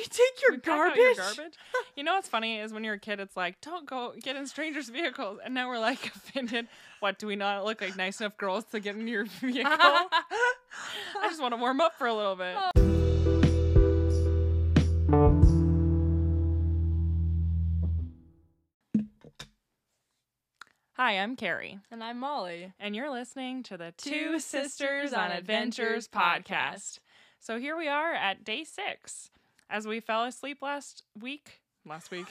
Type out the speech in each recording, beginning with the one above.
We take your We garbage. your garbage. You know what's funny is when you're a kid, it's like, don't go get in strangers' vehicles. And now we're like offended. What, do we not look like nice enough girls to get in your vehicle? I just want to warm up for a little bit. Hi, I'm Carrie, and I'm Molly. and you're listening to the Two Two Sisters on Adventures podcast. So here we are at day six. As we fell asleep last week, last week,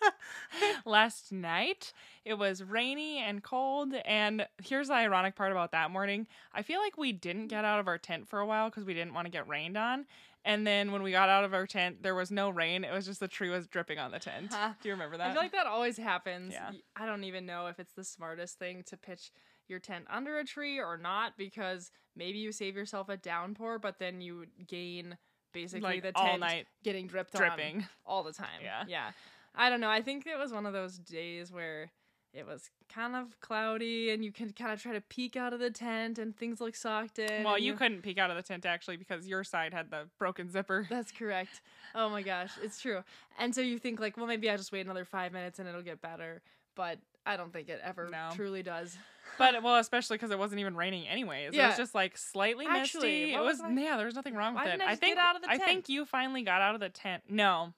last night, it was rainy and cold. And here's the ironic part about that morning I feel like we didn't get out of our tent for a while because we didn't want to get rained on. And then when we got out of our tent, there was no rain. It was just the tree was dripping on the tent. Do you remember that? I feel like that always happens. Yeah. I don't even know if it's the smartest thing to pitch your tent under a tree or not because maybe you save yourself a downpour, but then you gain basically like the all night getting dripped on dripping. all the time. Yeah. Yeah. I don't know. I think it was one of those days where it was kind of cloudy and you can kind of try to peek out of the tent and things look socked in. Well, and you couldn't peek out of the tent actually because your side had the broken zipper. That's correct. Oh my gosh, it's true. And so you think like, well, maybe I just wait another five minutes and it'll get better. But I don't think it ever No. truly does. But well, especially because it wasn't even raining anyways. It Yeah. was just like slightly Actually, misty. what It was, was I- yeah. There was nothing wrong with Why it. didn't I just think get out of the I tent? think you finally got out of the tent. No,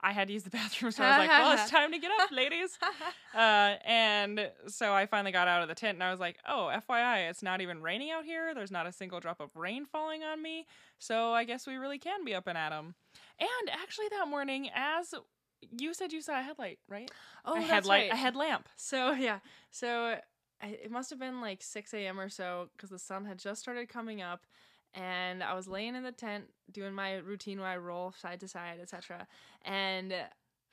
I had to use the bathroom, so I was like, well, it's time to get up, ladies. Uh, and so I finally got out of the tent, and I was like, oh, FYI, it's not even raining out here. There's not a single drop of rain falling on me. So I guess we really can be up and at 'em. And actually, that morning, as you said, you saw a headlight, right? oh, a that's headlight, right. a headlamp. So yeah, so I, it must have been like 6 a.m. or so because the sun had just started coming up, and I was laying in the tent doing my routine where I roll side to side, etc. And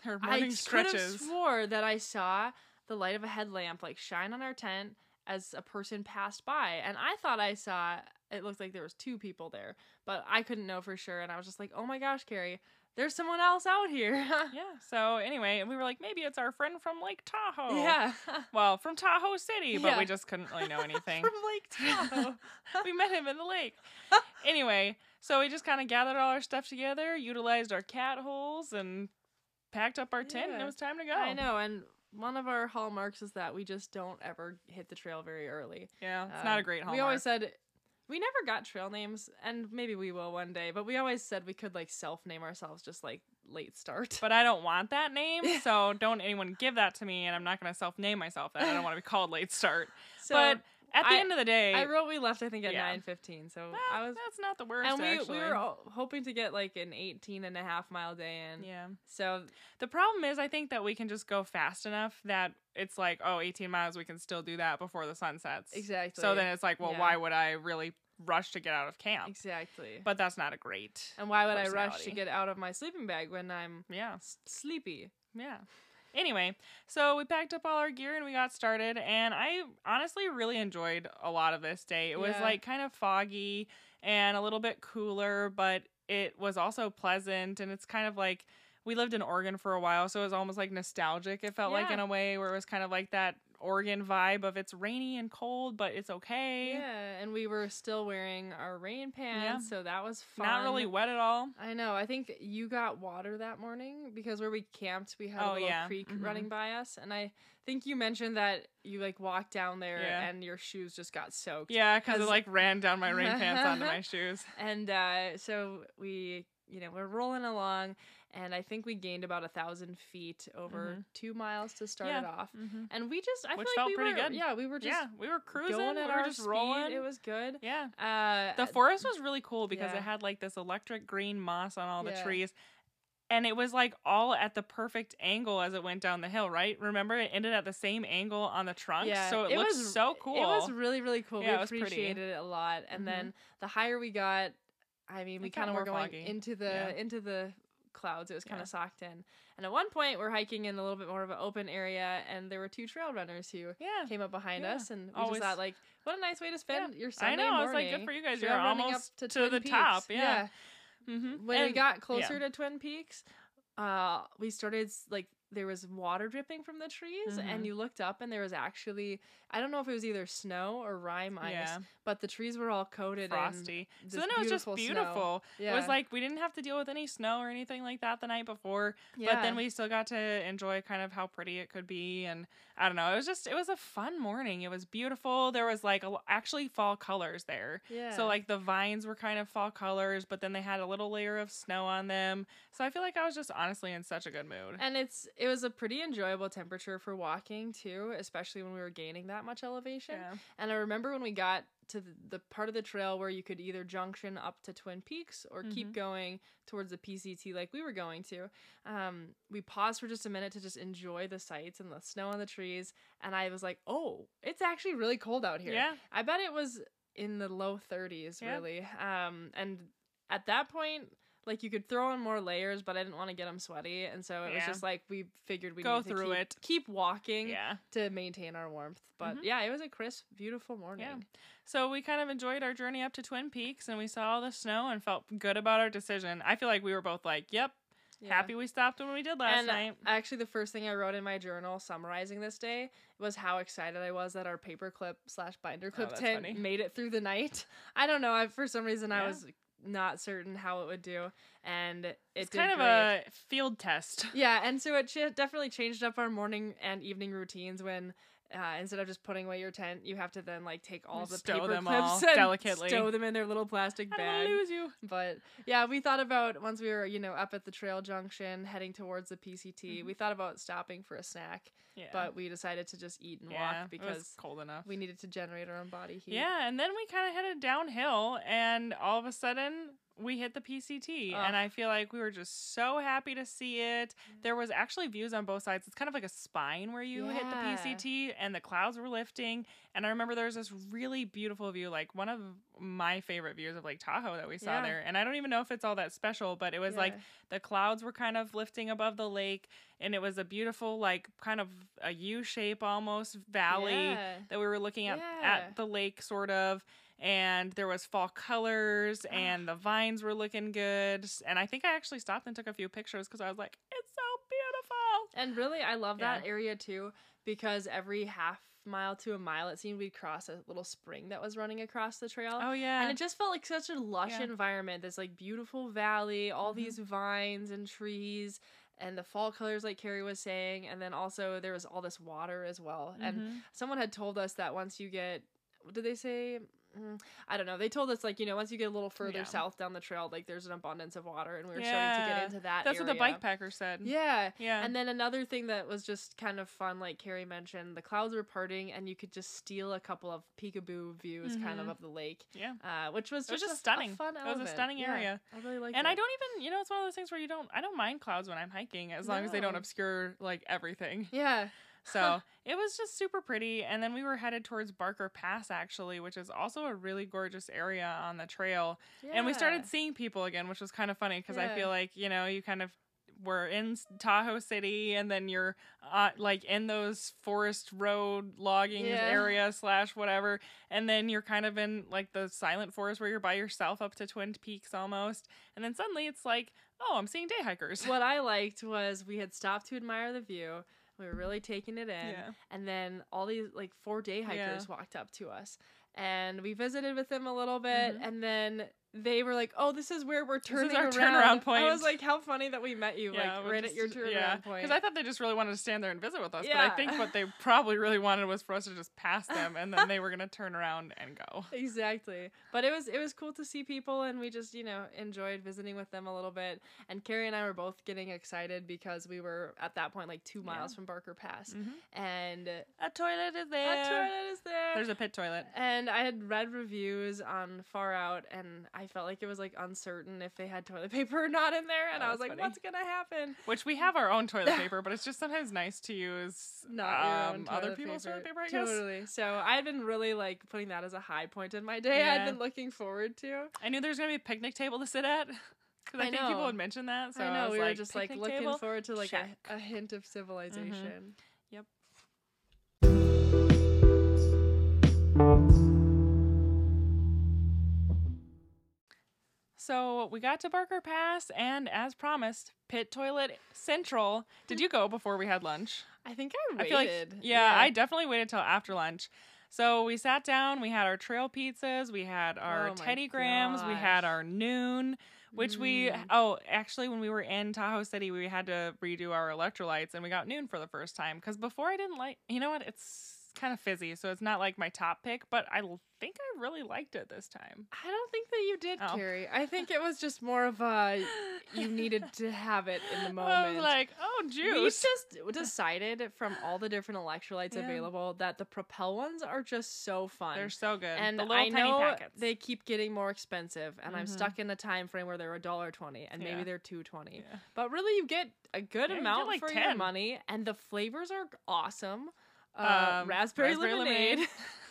Her I morning could have stretches. swore that I saw the light of a headlamp like shine on our tent as a person passed by, and I thought I saw. It looked like there was two people there, but I couldn't know for sure, and I was just like, "Oh my gosh, Carrie, there's someone else out here." Yeah. So anyway, and we were like, maybe it's our friend from Lake Tahoe. yeah. Well, from Tahoe City, but we just couldn't really know anything. From Lake Tahoe. we met him in the lake. anyway, so we just kind of gathered all our stuff together, utilized our cat holes, and packed up our tent, and it was time to go. I know, and one of our hallmarks is that we just don't ever hit the trail very early. Yeah, it's not a Um, great hallmark. We always said we never got trail names, and maybe we will one day. But we always said we could like self name ourselves, just like late start. but I don't want that name, so don't anyone give that to me, and I'm not going to self name myself that. I don't want to be called Late Start. so but at the I- end of the day, I wrote we left I think at Yeah. nine fifteen. So well, I was. that's not the worst, And we, actually. we were all hoping to get like an 18 and a half mile day in. yeah. So The problem is, I think that we can just go fast enough that it's like, oh, 18 miles, we can still do that before the sun sets. exactly. So then it's like, well, Yeah. why would I really rush to get out of camp? exactly. But that's not a great. and why would I rush to get out of my sleeping bag when I'm Yeah, s- sleepy? yeah. Anyway, so we packed up all our gear and we got started. And I honestly really enjoyed a lot of this day. It was Yeah. like kind of foggy and a little bit cooler, but it was also pleasant. And it's kind of like we lived in Oregon for a while, so it was almost like nostalgic. It felt like in a way where it was kind of like that Oregon vibe of it's rainy and cold, but it's okay. Yeah, and we were still wearing our rain pants, so that was fun. Not really wet at all. I know. I think you got water that morning because where we camped, we had a Oh, little yeah. creek Mhm. running by us, and I think you mentioned that you like walked down there Yeah. and your shoes just got soaked. Yeah, because it like ran down my rain pants onto my shoes. And uh, so we, you know, we're rolling along, and I think we gained about a thousand feet over Mhm. two miles to start Yeah. it off. Mm-hmm. And we just, I Which felt like we pretty were, good. Yeah, we were just yeah, we were cruising. going at we were our just speed. rolling. It was good. yeah. Uh, The forest was really cool because yeah. it had like this electric green moss on all the Yeah. trees. And it was like all at the perfect angle as it went down the hill, right? Remember, it ended at the same angle on the trunk, Yeah, so it, it looked was- so cool. It was really, really cool. Yeah, it we pretty. appreciated it a lot. And Mhm. then the higher we got, I mean, we It kind of were going foggy. into the Yeah. into the clouds. It was kind Yeah. of socked in. And at one point, we're hiking in a little bit more of an open area, and there were two trail runners who yeah, came up behind Yeah. us, and we Always- just thought, like, what a nice way to spend your Sunday I know. I was like, good for you guys. You're trail almost up to, to, the Peaks. top. Yeah. Mm-hmm. When we got closer to Twin Peaks, uh, we started like there was water dripping from the trees Mhm. and you looked up and there was actually I don't know if it was either snow or rime ice, Yeah. but the trees were all coated Frosty. So then it was just beautiful Yeah. It was like we didn't have to deal with any snow or anything like that the night before. yeah. But then we still got to enjoy kind of how pretty it could be. And I don't know. It was just, it was a fun morning. It was beautiful. There was like a, actually fall colors there. yeah. So like the vines were kind of fall colors, but then they had a little layer of snow on them. So I feel like I was just honestly in such a good mood. and it's it was a pretty enjoyable temperature for walking too, especially when we were gaining that much elevation. Yeah. And I remember when we got to the, part of the trail where you could either junction up to Twin Peaks or keep Mhm. going towards the PCT like we were going to. Um, we paused for just a minute to just enjoy the sights and the snow on the trees. And I was like, oh, it's actually really cold out here. Yeah. I bet it was in the low 30s, Yeah. really. Um, and at that point, like you could throw on more layers, but I didn't want to get them sweaty, and so it was just like we figured we Go through keep, it. keep walking Yeah. to maintain our warmth. But Mhm. yeah, it was a crisp, beautiful morning. Yeah. So we kind of enjoyed our journey up to Twin Peaks and we saw all the snow and felt good about our decision. I feel like we were both like, yep, Yeah. happy we stopped when we did last and night. actually, the first thing I wrote in my journal summarizing this day was how excited I was that our paperclip slash binder clip Oh, tent funny. made it through the night. I don't know. I, for some reason, I was not certain how it would do, and it It's kind of great. a field test. Yeah, and so it ch- definitely changed up our morning and evening routines when uh, instead of just putting away your tent, you have to then like take all the Stow paper them clips all and delicately. stow them in their little plastic I bag. to lose you. But yeah, we thought about once we were you know up at the trail junction heading towards the PCT, Mhm. we thought about stopping for a snack, Yeah. but we decided to just eat and yeah, walk it was because cold enough. we needed to generate our own body heat. Yeah, and then we kind of headed downhill, and all of a sudden we hit the PCT, and I feel like we were just so happy to see it. There was actually views on both sides. It's kind of like a spine where you hit the PCT, and the clouds were lifting. And I remember there was this really beautiful view, like one of my favorite views of Lake Tahoe that we saw Yeah. there. And I don't even know if it's all that special, but it was like the clouds were kind of lifting above the lake, and it was a beautiful, like kind of a U shape almost valley Yeah. that we were looking at Yeah. at the lake sort of and there was fall colors and the vines were looking good and i think i actually stopped and took a few pictures because i was like it's so beautiful And really, I love that area too because every half mile to a mile, it seemed we'd cross a little spring that was running across the trail. oh yeah And it just felt like such a lush Yeah. environment. This like beautiful valley, all Mhm. these vines and trees, and the fall colors, like Carrie was saying. And then also there was all this water as well. And Mhm. someone had told us that once you get, what did they say? Mm, I don't know. They told us like you know once you get a little further Yeah. south down the trail, like there's an abundance of water, and we were starting to get into that. that's what the bike packer said Yeah. yeah And then another thing that was just kind of fun, like Carrie mentioned, the clouds were parting, and you could just steal a couple of peekaboo views, kind of Mhm. of the lake, yeah uh, which was was just, just a, a stunning. fun It was a element. stunning Yeah, area. I really liked and it. i don't even you know it's one of those things where you don't i don't mind clouds when i'm hiking as long as they don't obscure like everything Yeah. So it was just super pretty. And then we were headed towards Barker Pass, actually, which is also a really gorgeous area on the trail. Yeah. And we started seeing people again, which was kind of funny because I feel like, you know, you kind of were in Tahoe City and then you're uh, like in those forest road logging Yeah. area slash whatever. And then you're kind of in like the silent forest where you're by yourself up to Twin Peaks almost. And then suddenly it's like, oh, I'm seeing day hikers. What I liked was we had stopped to admire the view. We were really taking it in. Yeah. And then all these like four day hikers Yeah. walked up to us. And we visited with them a little bit. Mhm. And then they were like, "Oh, this is where we're is turning our around." turnaround I was like, "How funny that we met you like we're right at your just- turnaround point." Because I thought they just really wanted to stand there and visit with us. But I think what they probably really wanted was for us to just pass them and then they were gonna turn around and go. exactly. But it was it was cool to see people, and we just you know enjoyed visiting with them a little bit. And Carrie and I were both getting excited because we were at that point like two miles Yeah. from Barker Pass, Mhm. and A toilet is there. a toilet is there. There's a pit toilet. And I had read reviews on Far Out, and I felt like it was like uncertain if they had toilet paper or not in there. And Oh, I was like, funny. what's gonna happen? Which we have our own toilet paper, but it's just sometimes nice to use Not um, other people's paper. toilet paper, I guess. Totally. So I've been really like putting that as a high point in my day. Yeah. I've been looking forward to. I knew there was gonna be a picnic table to sit at. Because I, I think people would mention that. So I know was we were like, just like looking table?" forward to like a, Mm-hmm. a hint of civilization. So we got to Barker Pass, and as promised, Pit Toilet Central. Did you go before we had lunch? I think I I waited. feel like yeah, I definitely waited till after lunch. So we sat down, we had our trail pizzas, we had our Oh Teddy Grahams, we had our Nuun, which we Mm. oh, actually when we were in Tahoe City, we had to redo our electrolytes and we got Nuun for the first time cuz before I didn't like, you know what? It's kind of fizzy, so it's not like my top pick, but I think I really liked it this time. I don't think that you did, Oh. Carrie. I think it was just more of a you needed to have it in the I moment. was like, "Oh, juice. we juice." just decided from all the different electrolytes Yeah. available that the Propel ones are just so fun. They're so good. and the little I tiny know packets. they keep getting more expensive, and I'm Mhm. stuck in a time frame where they're a dollar twenty, and maybe they're two twenty. Yeah. But really, you get a good Yeah, amount like for 10. your money, and the flavors are awesome. Uh, Um, raspberry, raspberry lemonade, lemonade.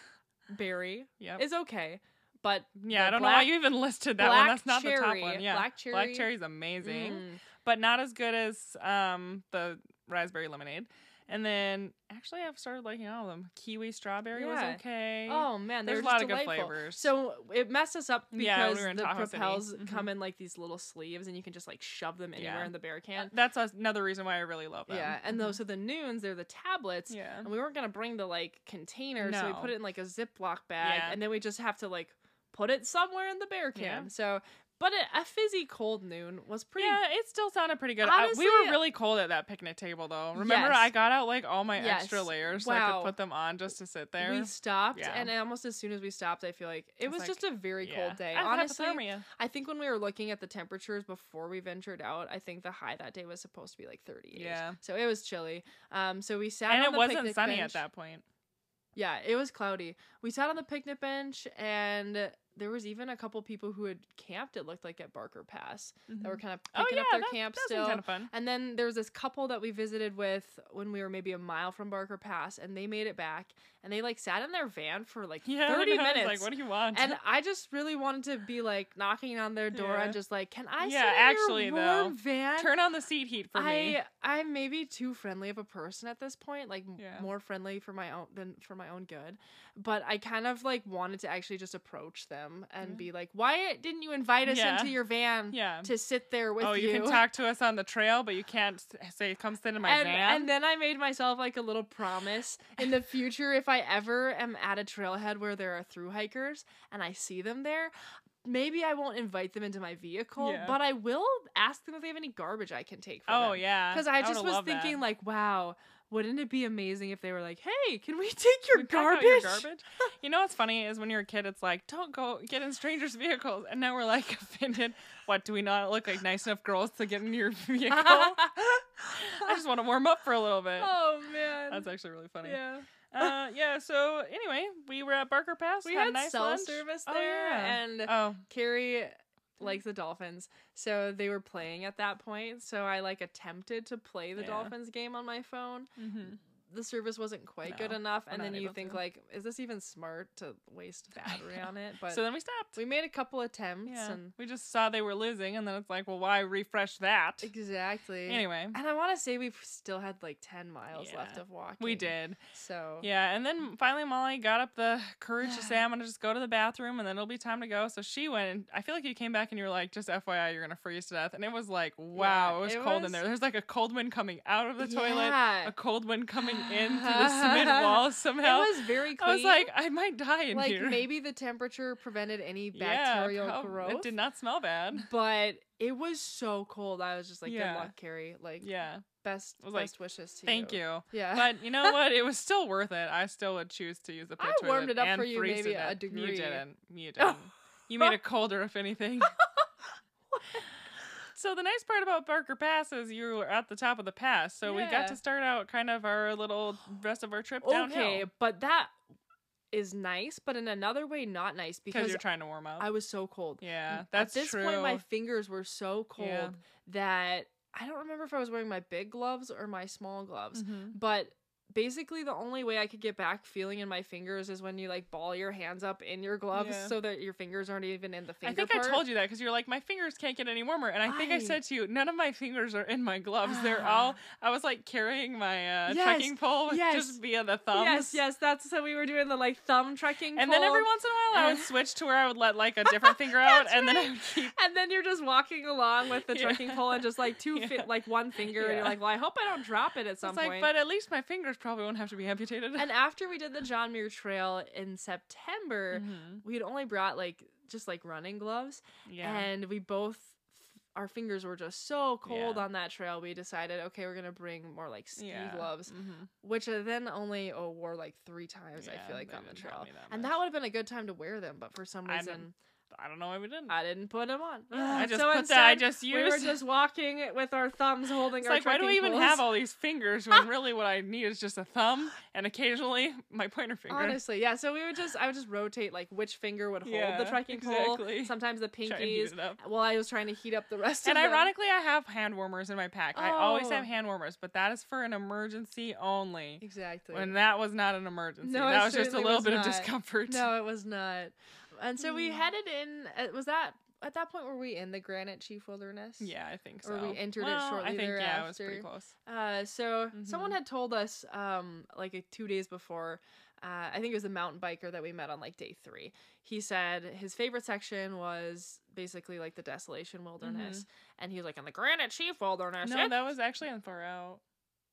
berry Yep. is okay, but Yeah, I don't know why you even listed that one. black That's not the top cherry- one. Yeah, black cherry- black cherry's amazing, mm, but not as good as um the raspberry lemonade. And then actually, I've started liking all of them. Kiwi strawberry Yeah. was okay. Oh man, There's a lot of good flavors. So it messed us up because Yeah, we the Tahoe propels come mm-hmm. in like these little sleeves, and you can just like shove them anywhere Yeah. in the bear can. that's another reason why I really love them. Yeah, and mm-hmm. those are the Nuuns. They're the tablets. Yeah. And we weren't gonna bring the like container, so we put it in like a Ziploc bag, and then we just have to like put it somewhere in the bear can. Yeah. So, but a, a fizzy cold Nuun was pretty. Yeah, it still sounded pretty good. I- we were really cold at that picnic table, though. Remember, Yes. I got out like all my extra Yes. layers so I could put them on just to sit there. We stopped, Yeah. and almost as soon as we stopped, I feel like it It's was like, just a very Yeah. cold day. I Honestly. I think when we were looking at the temperatures before we ventured out, I think the high that day was supposed to be like 38. Yeah. So it was chilly. Um, so we sat and it wasn't sunny bench. at that point. Yeah, it was cloudy. We sat on the picnic bench, and there was even a couple people who had camped. It looked like at Barker Pass that were mm-hmm. kind of Oh picking yeah, up their that, camp that still. kind of fun. And then there was this couple that we visited with when we were maybe a mile from Barker Pass, and they made it back, and they like sat in their van for like Yeah, thirty know, I was minutes. Like, what do you want? and I just really wanted to be like knocking on their door Yeah. and just like, can I Yeah, sit in actually, your though, warm van? Turn on the seat heat for me. I I'm maybe too friendly of a person at this point, like Yeah. more friendly for my own than for my own good. But I kind of like wanted to actually just approach them and Yeah. be like, "Why didn't you invite us into your van Yeah. to sit there with you? oh, you, you?" can talk to us on the trail, but you can't say come sit in my and, van. and then I made myself like a little promise in the future if I ever am at a trailhead where there are through hikers and I see them there, maybe I won't invite them into my vehicle, Yeah. but I will ask them if they have any garbage I can take for oh, them. oh yeah, Because I just was loved that. thinking, like, wow, wouldn't it be amazing if they were like, hey, can we take your We garbage? your garbage. you know what's funny is when you're a kid, it's like don't go get in strangers' vehicles, and now we're like offended. What do we not look like nice enough girls to get in your vehicle? I just want to warm up for a little bit. oh, man. That's actually really funny. yeah. Uh, yeah. So anyway, we were at Barker Pass. We had, had a nice cell lunch. service Oh, there, yeah. and Oh, Carrie likes the Dolphins, so they were playing at that point. So I like attempted to play the Yeah. Dolphins game on my phone. mm-hmm. The service wasn't quite good enough, and then you think to. like, is this even smart to waste battery on it? But so then we stopped. we made a couple attempts, yeah, and we just saw they were losing, and then it's like, well, why refresh that? exactly. Anyway, And I want to say we've still had like 10 miles left of walking. we did. So, Yeah, and then finally Molly got up the courage to say, I'm gonna just go to the bathroom and then it'll be time to go. So she went and I feel like you came back and you were like, just FYI, you're gonna freeze to death. And it was like, wow, it was it cold in there. There's like a cold wind coming out of the toilet, Yeah. a cold wind coming in through the cement walls somehow. It was very clean. I was like, I might die in like here. Like maybe the temperature prevented any yeah, bacterial prob- growth. It did not smell bad. but it was so cold. I was just like, Yeah. good luck, Carrie. Like, Yeah, best was like, best wishes to thank you. Thank you. Yeah. But you know what? It was still worth it. I still would choose to use the pit I toilet warmed it up and for you maybe a degree. You didn't. You didn't. You made it colder, if anything. So the nice part about Barker Pass is you were at the top of the pass, so we got to start out kind of our little rest of our trip downhill. okay, but that is nice, but in another way, not nice because you're trying to warm up. I was so cold. yeah, that's true. At this true. point, my fingers were so cold Yeah. that I don't remember if I was wearing my big gloves or my small gloves. Mhm. But basically the only way I could get back feeling in my fingers is when you like ball your hands up in your gloves Yeah. so that your fingers aren't even in the finger I think part. I told you that because you're like, my fingers can't get any warmer. And I think I, I- said to you, none of my fingers are in my gloves. They're Ah. all, I was like carrying my uh, Yes, trekking pole with yes. just via the thumbs. Yes, yes, that's so we were doing the like thumb trekking. And then every once in a while, I would Uh, switch to where I would let like a different finger out, and then I would keep. and then you're just walking along with the Yeah. trekking pole and just like two, fi- like one finger, and you're like, well, I hope I don't drop it at some It's like, point. but at least my fingers probably won't have to be amputated. and after we did the John Muir Trail in September, Mhm. we had only brought like just like running gloves, yeah, and we both our fingers were just so cold Yeah. on that trail. We decided, okay, we're gonna bring more like ski yeah. gloves, Mhm. which I then only oh, wore like three times. I feel like on the trail, that and that would have been a good time to wear them, but for some reason. I don't know why we didn't. I didn't put them on. Yeah, I just so put that. I just we were used. just walking with our thumbs holding it's our like, why do we even poles. have all these fingers when really what I need is just a thumb and occasionally my pointer finger? Honestly, yeah. So we would just, I would just rotate like which finger would hold Yeah, the trekking exactly. pole. Sometimes the and pinkies. While I was trying to heat up the rest And of them. And ironically, I have hand warmers in my pack. I always Oh. have hand warmers, but that is for an emergency only. exactly. When that was not an emergency. No, that it was just a little bit not. of discomfort. no, it was not. And so we Mm. headed in. Uh, was that at that point were we in the Granite Chief Wilderness? Yeah, I think so. Or we entered it shortly I think yeah, it was pretty close. Uh, so someone Mhm. had told us, um, like uh, two days before, uh, I think it was a mountain biker that we met on like day three. He said his favorite section was basically like the Desolation Wilderness, and he was like, "On the Granite Chief Wilderness." Mm-hmm. No, it- that was actually on far out.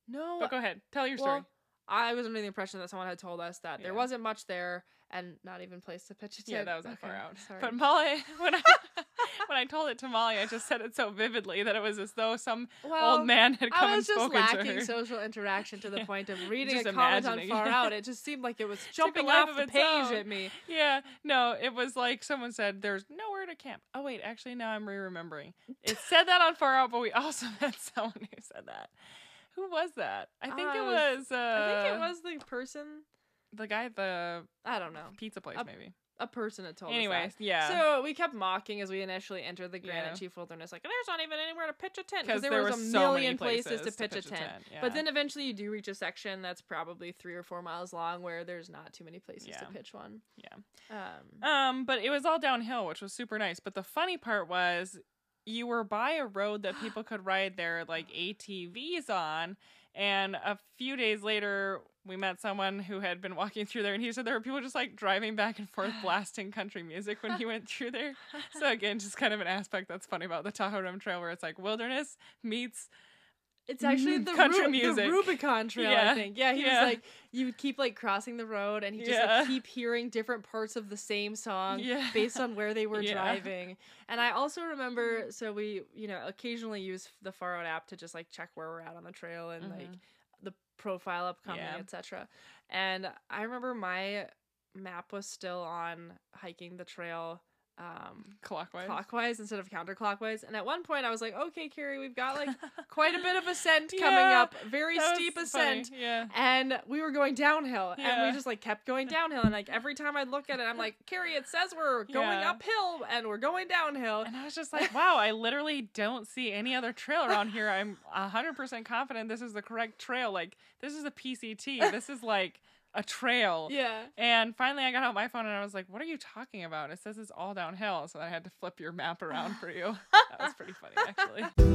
no, But go ahead, tell your story. I was under the impression that someone had told us that there wasn't much there, and not even place to pitch a tent. yeah, that was on far Okay, out. Sorry. But Molly, when I when I told it to Molly, I just said it so vividly that it was as though some well, old man had come and spoken to her. I was just lacking social interaction to the Yeah. point of reading Just a comment on. Far Out. It just seemed like it was jumping off of the page own. at me. Yeah, no, it was like someone said, "There's nowhere to camp." Oh wait, actually, now I'm re-remembering. It said that on Far Out, but we also had someone who said that. Who was that? I think it Uh, was. Uh, I think it was the person. The guy at the I don't know. pizza place, A- maybe. A person had told us. Anyways, yeah. So we kept mocking as we initially entered the Granite Yeah. Chief Wilderness, like there's not even anywhere to pitch a tent because there, there was were a so million places, to, pitch pitch a tent. yeah. But then eventually you do reach a section that's probably three or four miles long where there's not too many places to pitch one. Yeah. Um, Um, but it was all downhill, which was super nice. But the funny part was you were by a road that people could ride their like ATVs on. And a few days later, we met someone who had been walking through there, and he said there were people just like driving back and forth, blasting country music when he went through there. So again, just kind of an aspect that's funny about the Tahoe Rim Trail, where it's like wilderness meets It's actually Mm, the, country Ru- music. the Rubicon Trail, Yeah, I think. Yeah, he yeah. was like, you would keep like crossing the road, and he just Yeah. like keep hearing different parts of the same song Yeah. based on where they were driving. And I also remember, so we, you know, occasionally use the Far Out app to just like check where we're at on the trail and like Mhm. the profile upcoming, etc. And I remember my map was still on hiking the trail. Um, clockwise. clockwise instead of counterclockwise. And at one point, I was like, "Okay, Carrie, we've got like quite a bit of ascent coming Yeah, up, very steep was funny, ascent." Yeah. And we were going downhill, and we just like kept going downhill. And like every time I'd look at it, I'm like, "Carrie, it says we're going Yeah. uphill and we're going downhill." And I was just like, wow, I literally don't see any other trail around here. I'm 100% confident this is the correct trail. Like, this is a PCT. This is like a trail. Yeah. And finally, I got out my phone and I was like, what are you talking about? It says it's all downhill. So I had to flip your map around for you. That was pretty funny, actually.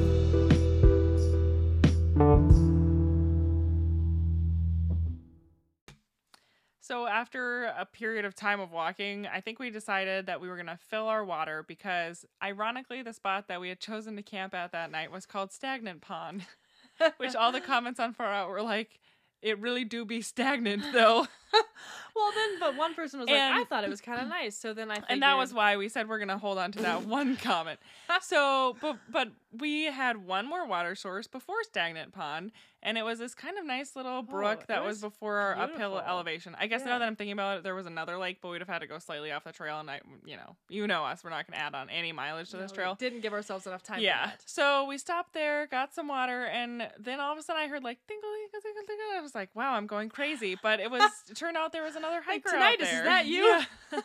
So after a period of time of walking, I think we decided that we were going to fill our water because ironically the spot that we had chosen to camp at that night was called Stagnant Pond, which all the comments on Far Out were like it really do be stagnant though. well, then, but one person was like, "I thought it was kind of nice," so then I figured, and that was why we said we're going to hold on to that one comment. So, but but we had one more water source before Stagnant Pond, and it was this kind of nice little oh, brook Oh, that was, was before our uphill elevation. I guess Yeah. now that I'm thinking about it, there was another lake, but we'd have had to go slightly off the trail, and I, you know, you know us, we're not going to add on any mileage to No, this trail. didn't give ourselves enough time. Yeah. So we stopped there, got some water, and then all of a sudden I heard like tinkle, tinkle. I was like, wow, I'm going crazy. But it was turned out there was another Like, hiker out "Tinnitus, is there. that you?" Yeah.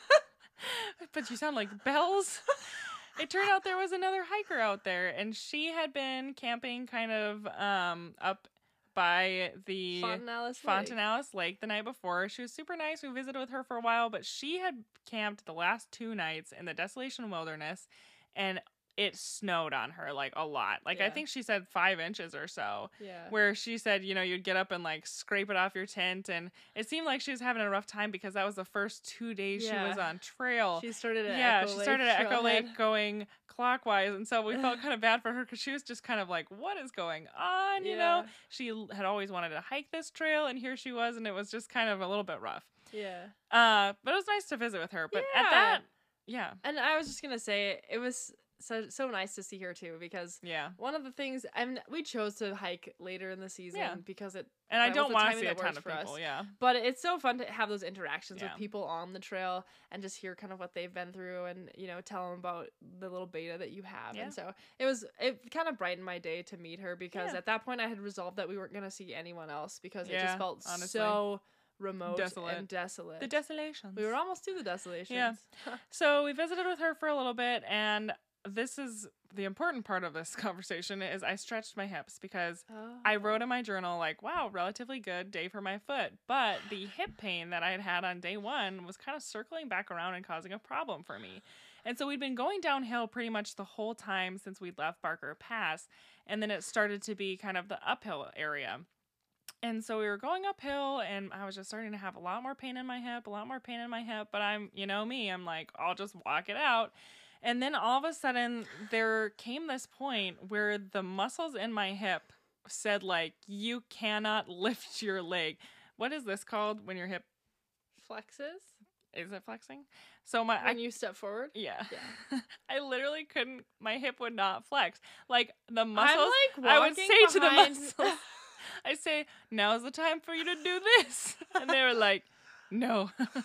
but you sound like bells. it turned out there was another hiker out there, and she had been camping kind of um up by the Fontanillis Lake. Fontanillis Lake the night before. She was super nice. We visited with her for a while, but she had camped the last two nights in the desolation wilderness and it snowed on her like a lot. Like I think she said five inches or so. Yeah. Where she said, you know, you'd get up and like scrape it off your tent. And it seemed like she was having a rough time because that was the first two days she was on trail. She started at yeah, Echo she Lake started at Echo. Lake going clockwise. And so we felt kind of bad for her because she was just kind of like, what is going on? You know, she had always wanted to hike this trail. And here she was. And it was just kind of a little bit rough. Yeah. Uh, but it was nice to visit with her. But at that, yeah, And I was just gonna say it was so so nice to see her too because yeah. one of the things and we chose to hike later in the season Yeah. because it And I don't want to see a ton of for us. people. Yeah. but it's so fun to have those interactions Yeah. with people on the trail and just hear kind of what they've been through and you know tell them about the little beta that you have Yeah. and so it was it kind of brightened my day to meet her because Yeah. at that point I had resolved that we weren't gonna see anyone else because it just felt honestly. so remote Desolate. and desolate. The desolations. we were almost to the desolations. So we visited with her for a little bit, and this is the important part of this conversation is I stretched my hips because I Oh. wrote in my journal like, wow, relatively good day for my foot. But the hip pain that I had had on day one was kind of circling back around and causing a problem for me. And so we'd been going downhill pretty much the whole time since we'd left Barker Pass. And then it started to be kind of the uphill area. And so we were going uphill, and I was just starting to have a lot more pain in my hip, a lot more pain in my hip. But I'm, you know me, I'm like, I'll just walk it out. And then all of a sudden, there came this point where the muscles in my hip said, like, you cannot lift your leg. What is this called when your hip flexes is it flexing? So my, I, you step forward. yeah, Yeah. I literally couldn't. My hip would not flex. Like the muscles. Like I would say to the muscles, I say, now's the time for you to do this. And they were like, no. Uh,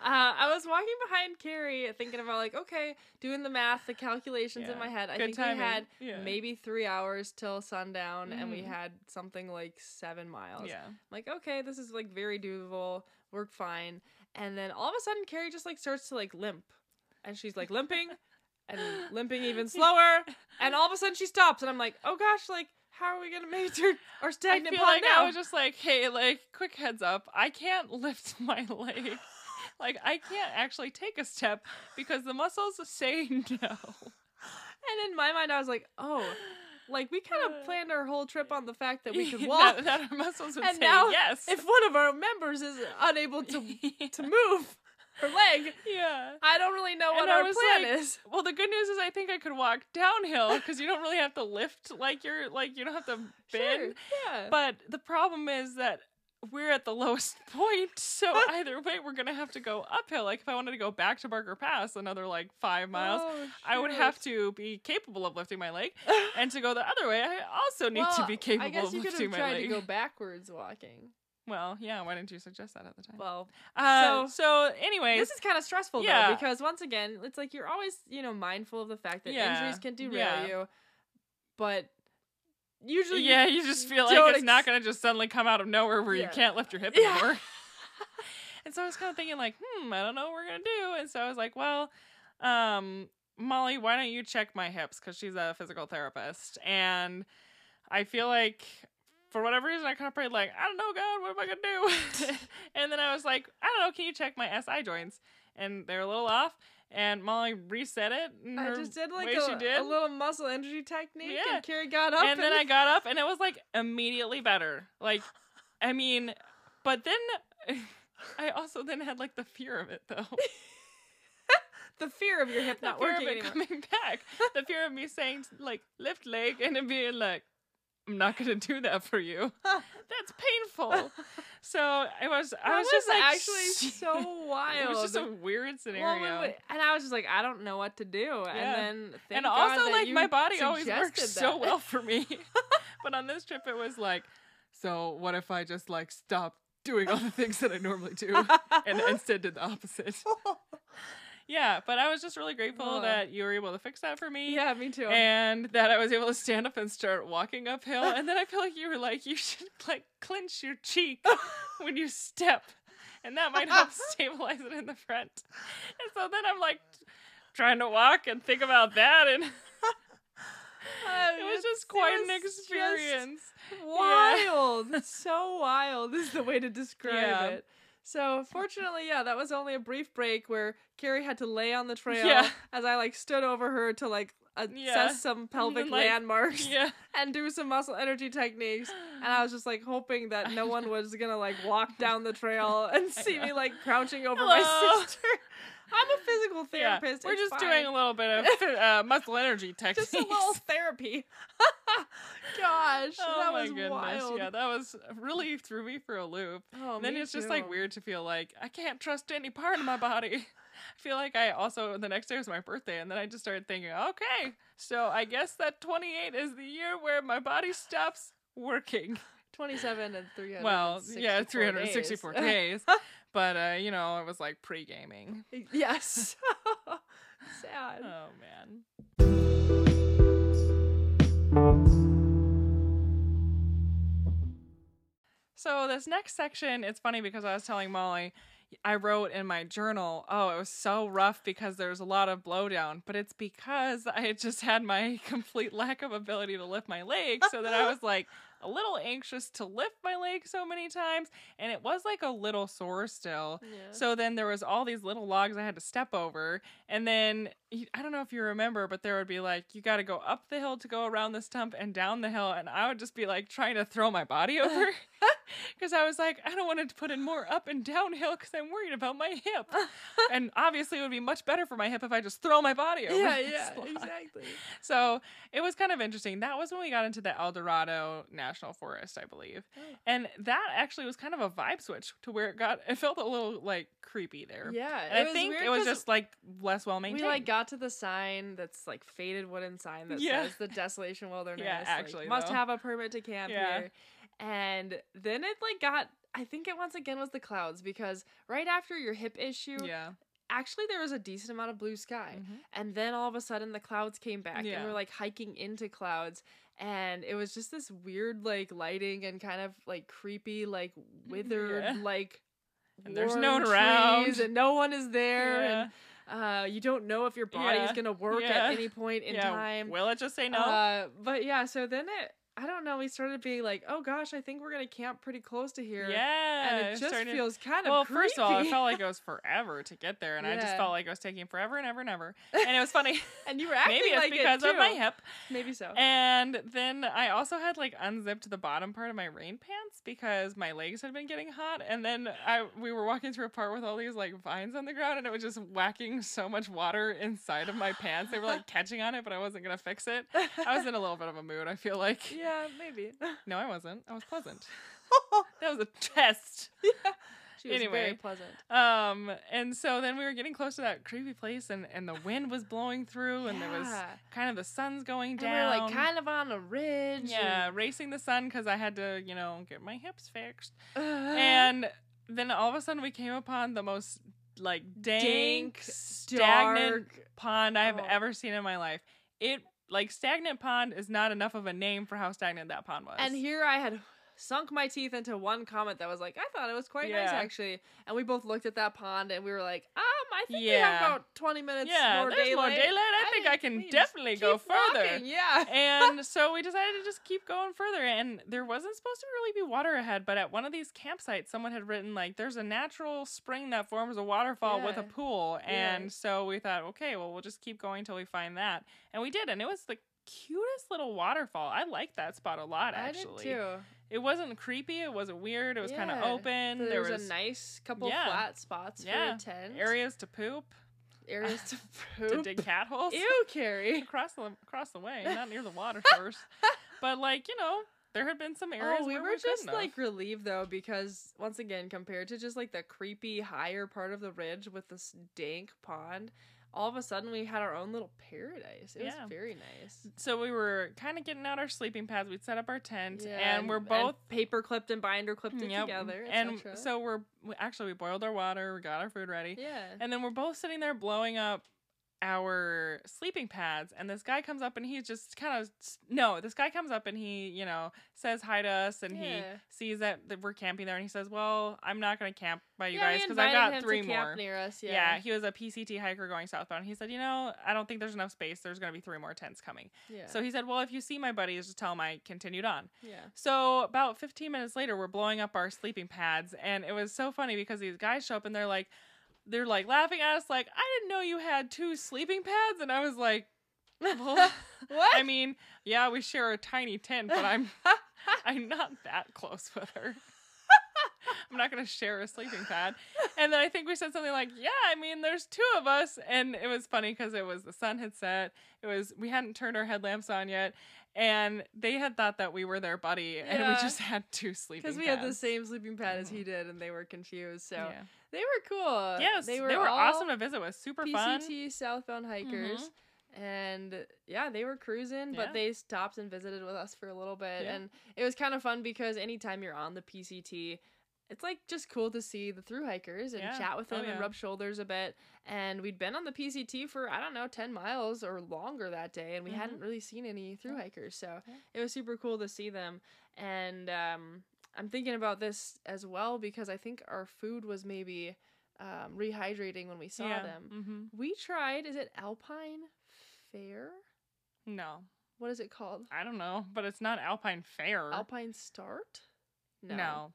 I was walking behind Carrie, thinking about like, okay, doing the math, the calculations in my head. I Good think timing. we had Yeah. maybe three hours till sundown, and we Mhm. had something like seven miles. yeah. I'm like, okay, this is like very doable. We're fine. And then all of a sudden, Carrie just like starts to like limp, and she's like limping, and limping even slower. And all of a sudden, she stops, and I'm like, oh gosh, like. How are we gonna make it through our I stagnant feel pond like now? I was just like, hey, like, quick heads up. I can't lift my leg. Like, I can't actually take a step because the muscles say no. And in my mind, I was like, oh, like we kind of uh, planned our whole trip on the fact that we could walk. That, our muscles would And say now, yes. if one of our members is unable to to move her leg, yeah. I don't really know what And our plan like, is. Well, the good news is I think I could walk downhill because you don't really have to lift like you're like you don't have to bend. Sure, yeah. But the problem is that we're at the lowest point, so either way we're gonna have to go uphill. Like if I wanted to go back to Barker Pass, another like five miles, Oh, I would have to be capable of lifting my leg. And to go the other way, I also need to be capable I guess of you could have tried leg. to go backwards walking. Well, yeah. Why didn't you suggest that at the time? Well, uh, so- so, anyways, this is kind of stressful Yeah. though because once again, it's like you're always you know mindful of the fact that Yeah, injuries can derail yeah. you, but usually yeah, you just feel like it's not going to just suddenly come out of nowhere where you can't lift your hip Yeah. anymore. and so I was kind of thinking like, hmm, I don't know what we're going to do. And so I was like, well, um, Molly, why don't you check my hips cuz she's a physical therapist and I feel like for whatever reason I kind of prayed like, I don't know God, what am I going to do? and then I was like, I don't know, can you check my SI joints? And they're a little off. And Molly reset it. I just did like a, did. a little muscle energy technique, Yeah. and Carrie got up, and then I got up and it was like immediately better. Like, I mean, but then I also then had like the fear of it though. the fear of your hip the not fear working of it anymore. coming back. The fear of me saying like lift leg and it being like, I'm not gonna do that for you. That's painful. So I was I That was just like actually so wild. It was just a weird Well, scenario. when we- and I was just like, I don't know what to do. Yeah. And then, and also that like my body always works suggested so well for me but on this trip it was like so what if i just like stop doing all the things that i normally do and instead did the opposite yeah but i was just really grateful that you were able to fix that for me yeah, me too. and that I was able to stand up and start walking uphill. And then I feel like you were like, you should like clench your cheek when you step, and that might help stabilize it in the front. And so then I'm like trying to walk and think about that, and Uh, it was just quite an was experience. wild. so wild is the way to describe Yeah. it. So fortunately, yeah, that was only a brief break where Carrie had to lay on the trail Yeah. as I like stood over her to like assess Yeah. some pelvic then, like, landmarks Yeah. and do some muscle energy techniques. And I was just like hoping that no one was gonna like walk down the trail and see me like crouching over Hello. my sister. I'm a physical Yeah, therapist. we're just fine. doing a little bit of uh, muscle energy techniques. just a little therapy. Gosh, oh that my was goodness! wild. Yeah, that was really threw me for a loop. Oh, And then it's just like weird to feel like I can't trust any part of my body. I feel like I also the next day was my birthday, and then I just started thinking, okay, so I guess that 28 is the year where my body stops working. 27 and 300. Well, yeah, 364 days. but uh, you know, it was like pre gaming. yes. Sad. Oh man. So this next section, it's funny because I was telling Molly, I wrote in my journal, oh, it was so rough because there's a lot of blowdown, but it's because I just had my complete lack of ability to lift my leg, so that I was like a little anxious to lift my leg so many times, and it was like a little sore still. Yeah. So then there was all these little logs I had to step over, and then I don't know if you remember, but there would be like you got to go up the hill to go around the stump and down the hill, and I would just be like trying to throw my body over because I was like I don't want to put in more up and downhill because I'm worried about my hip, and obviously it would be much better for my hip if I just throw my body over. yeah, yeah, exactly. So it was kind of interesting. That was when we got into the Eldorado National Forest, I believe. Oh. And that actually was kind of a vibe switch to where it got, it felt a little like creepy there. Yeah, And I think it was just like less well maintained. we like got to the sign that's like faded wooden sign that Yeah. says the Desolation Wilderness. Yeah, like, actually, must have a permit to camp Yeah. here. And then it like got. I think it once again was the clouds because right after your hip issue, yeah. actually there was a decent amount of blue sky. Mhm. And then all of a sudden the clouds came back Yeah. and we're like hiking into clouds and it was just this weird like lighting and kind of like creepy like withered Yeah. like And there's no one trees around. and no one is there Yeah. and uh you don't know if your body is Yeah. going to work Yeah. at any point in yeah. time. Will it just say no? Uh but yeah, so then it I don't know, we started being like, "Oh gosh, I think we're going to camp pretty close to here." yeah. And it just started- feels kind of well, first of all, it felt like it was forever to get there, and I just felt like it was taking forever and ever and ever. And it was funny. and you were acting Maybe it's like it, because of my hip. Maybe so. And then I also had like unzipped the bottom part of my rain pants because my legs had been getting hot. And then I we were walking through a part with all these like vines on the ground and it was just whacking so much water inside of my pants. They were like catching on it, but I wasn't gonna fix it. I was in a little bit of a mood, I feel like. yeah, maybe. No, I wasn't. I was pleasant. That was a test. Yeah. She was very pleasant. Um, and so then we were getting close to that creepy place and, and the wind was blowing through and there was kind of the sun's going And down. we were like kind of on a ridge. Yeah, racing the sun because I had to, you know, get my hips fixed. And, And then all of a sudden we came upon the most like dank, dank, stagnant dark. pond I've Oh. ever seen in my life. It like stagnant pond is not enough of a name for how stagnant that pond was. And here I had sunk my teeth into one comment that was like, I thought it was quite nice actually. And we both looked at that pond and we were like, um, I think we have about 20 minutes yeah, more there's daylight. more daylight. I, think I can definitely go further. walking, Yeah. and so we decided to just keep going further and there wasn't supposed to really be water ahead but at one of these campsites someone had written like there's a natural spring that forms a waterfall with a Yeah. pool Yeah. and so we thought okay well we'll just keep going till we find that and we did and it was the cutest little waterfall i liked that spot a lot actually I did too. It wasn't creepy it wasn't weird it was kind of Yeah. open There, there was, was a nice couple Yeah. flat spots Yeah. for a tent. areas to poop areas to to dig cat holes Ew, Carrie. across the across the way, not near the water source. but like you know, there had been some oh, areas Oh, we where were we just like relieved though because once again, compared to just like the creepy higher part of the ridge with this dank pond, all of a sudden we had our own little paradise. It Yeah. was very nice. So we were kind of getting out our sleeping pads. We'd set up our tent, Yeah, and we're both. paper clipped and binder clipped Yep, together. and so we're we, actually we boiled our water, we got our food ready, yeah, and then we're both sitting there blowing up our sleeping pads and this guy comes up and he's just kind of no this guy comes up and he you know says hi to us and he sees that, we're camping there and he says well i'm not going to camp by you yeah, guys because i've got three more near us. yeah. Yeah. he was a pct hiker going southbound he said you know i don't think there's enough space there's going to be three more tents coming Yeah. so he said well if you see my buddies just tell them i continued on yeah. so about 15 minutes later, we're blowing up our sleeping pads, and it was so funny because these guys show up and they're like, they're like laughing at us, like, I didn't know you had two sleeping pads, and I was like, well, What? I mean, yeah, we share a tiny tent, but I'm I'm not that close with her. I'm not gonna share a sleeping pad. And then I think we said something like, "Yeah, I mean, there's two of us," and it was funny because it was the sun had set. It was we hadn't turned our headlamps on yet, and they had thought that we were their buddy, and we just had two sleeping. Pads. Because we had the same sleeping pad as Mhm. he did, and they were confused. So Yeah. They were cool. Yes, they were, all awesome to visit with. Super fun. PCT southbound hikers. And yeah, they were cruising, but they stopped and visited with us for a little bit. Yeah. And it was kind of fun because anytime you're on the PCT, it's like just cool to see the through hikers and Yeah. chat with Oh, them yeah. and rub shoulders a bit. And we'd been on the PCT for, I don't know, 10 miles or longer that day. And we Mhm. hadn't really seen any through hikers. So Yeah. it was super cool to see them. And um, I'm thinking about this as well because I think our food was maybe um, rehydrating when we saw yeah. them. hmm We tried, is it Alpine Fair? No, What is it called? I don't know, but it's not Alpine Fair. Alpine Start? no.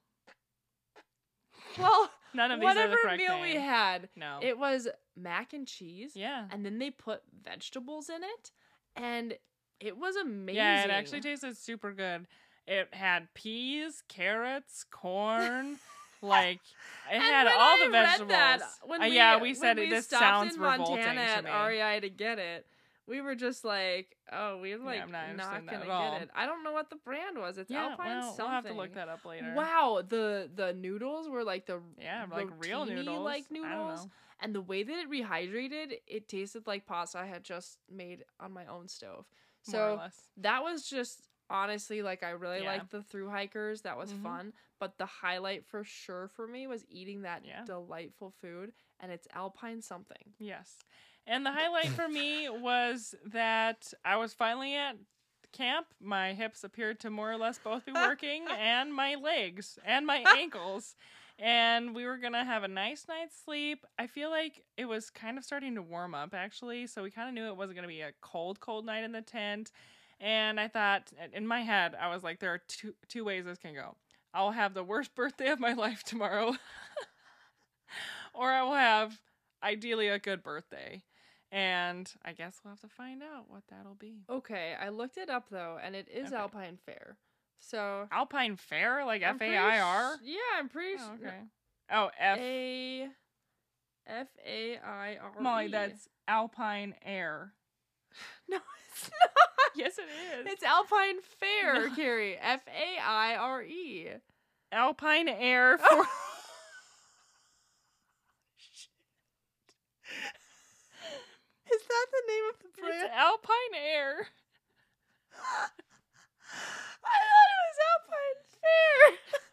Well, none of these whatever are the meal we had, No. it was mac and cheese, yeah. and then they put vegetables in it, and it was amazing. Yeah, it actually tasted super good. It had peas, carrots, corn, like it And had all I the vegetables. that, when Uh, we, yeah, we said we it. This sounds in revolting Montana to at. REI to get it. We were just like, oh, we're like I'm not not, interested in that gonna get it. I don't know what the brand was. It's yeah, Alpine well, something. we'll have to look that up later. Wow, the the noodles were like the Yeah, like real noodles. like noodles, and the way that it rehydrated, it tasted like pasta I had just made on my own stove. More or So less. that was just honestly like I really Yeah. liked the through hikers. That was Mhm. fun. But the highlight for sure for me was eating that Yeah. delightful food, and it's Alpine something. Yes. And the highlight for me was that I was finally at camp. My hips appeared to more or less both be working, and my legs and my ankles. And we were going to have a nice night's sleep. I feel like it was kind of starting to warm up, actually. So we kind of knew it wasn't going to be a cold, cold night in the tent. And I thought, in my head, I was like, there are two, two ways this can go. I'll have the worst birthday of my life tomorrow, or I will have ideally a good birthday. And I guess we'll have to find out what that'll be. Okay, I looked it up though, and it is Okay. Alpine Fair. So Alpine Fair, like F A I R. Yeah, I'm pretty Oh, sure. okay. Oh, F. A F A I R. Molly, that's Alpine Air. no, it's not. Yes, it is. It's Alpine Fair, No. Carrie. F A I R E. Alpine Air for. Is that the name of the it's? Alpine Air. I thought it was Alpine Fair.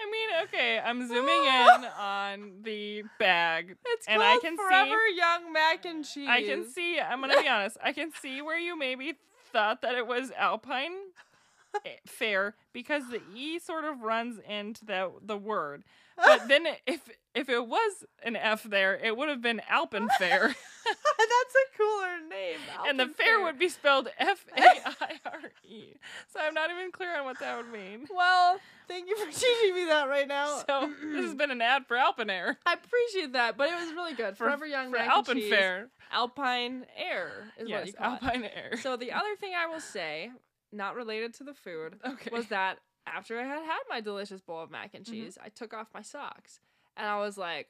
I mean, okay, I'm zooming ah. in on the bag. It's And called I can see- Forever Young Mac and Cheese. I can see, I'm going to be honest, I can see where you maybe thought that it was Alpine Eh, fair because the E sort of runs into the, the word. But then if if it was an F there, it would have been Alpen Fair. That's a cooler name. and the fair would be spelled F A I R E. So I'm not even clear on what that would mean. Well, thank you for teaching me that right now. So this has been an ad for Alpen Air. I appreciate that, but it was really good. For, Forever Young for Mac Alpen. Fair. Alpine Air is what Yes, you call it. Alpine Air. So the other thing I will say, not related to the food, okay. was that after I had had my delicious bowl of mac and Mhm. cheese, I took off my socks, and I was like,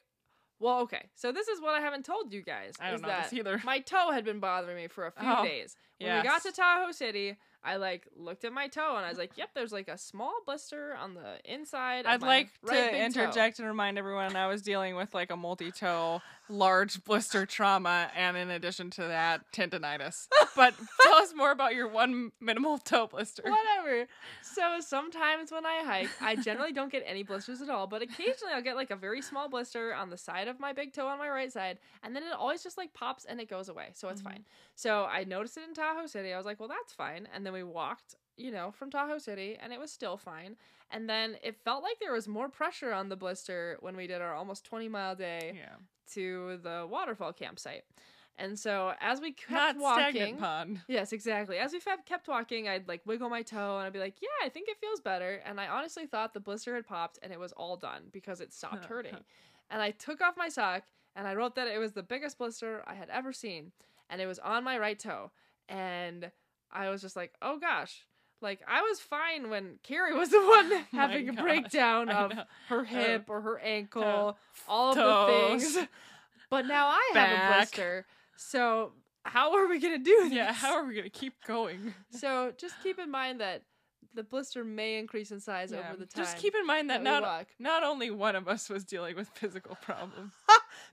"Well, okay. So this is what I haven't told you guys I don't know that this either. my toe had been bothering me for a few Oh, days. When we got to. Tahoe City, I like looked at my toe and I was like, "Yep, there's like a small blister on the inside." I'd like right to big toe." interject and remind everyone I was dealing with like a multi toe, large blister trauma, and in addition to that, tendonitis. But tell us more about your one minimal toe blister. Whatever. So sometimes when I hike, I generally don't get any blisters at all, but occasionally I'll get like a very small blister on the side of my big toe on my right side, and then it always just like pops and it goes away. So it's Mhm. fine. So I noticed it in Tahoe City. I was like, well, that's fine. And then we walked, you know, from Tahoe City, and it was still fine. And then it felt like there was more pressure on the blister when we did our almost 20 mile day Yeah. to the waterfall campsite. And so as we kept Not walking, pond. Yes, exactly. As we kept walking, I'd like wiggle my toe and I'd be like, yeah, I think it feels better. And I honestly thought the blister had popped and it was all done because it stopped hurting. and I took off my sock and I wrote that it was the biggest blister I had ever seen. And it was on my right toe. And I was just like, oh gosh. Like I was fine when Carrie was the one my having a gosh, breakdown of her hip or her ankle, uh, all of toes. the things. But now I have a blister. So how are we gonna do this? Yeah, how are we gonna keep going? So just keep in mind that the blister may increase in size Yeah, over the time. Just keep in mind that that not not only one of us was dealing with physical problems,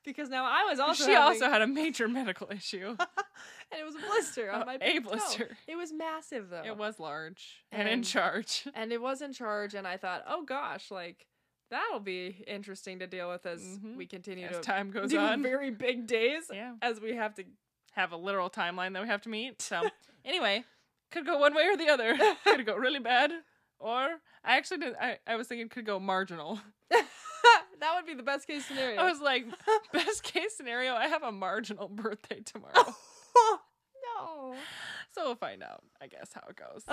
because now I was also she having- also had a major medical issue. and it was a blister on Uh, my a big toe. blister. It was massive though. It was large and, in charge. and it was in charge and I thought, "Oh gosh, like that'll be interesting to deal with as Mhm. we continue As to time goes do on, very big days yeah, as we have to have a literal timeline that we have to meet. So anyway, could go one way or the other. could go really bad, or I actually did. I, I was thinking could go marginal. that would be the best case scenario. I was like, best case scenario, I have a marginal birthday tomorrow. no. so we'll find out. I guess how it goes.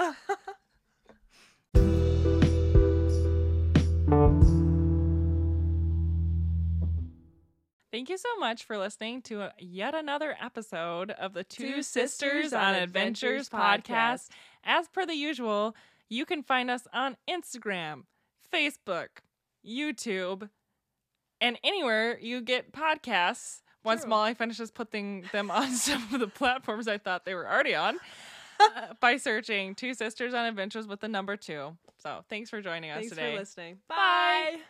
Thank you so much for listening to yet another episode of the Two, Sisters, on Adventures podcast. As per the usual, you can find us on Instagram, Facebook, YouTube, and anywhere you get podcasts. Once True. Molly finishes putting them on some of the platforms I thought they were already on uh, by searching Two Sisters on Adventures with the number two. So thanks for joining us Thanks today. for listening. Bye. Bye.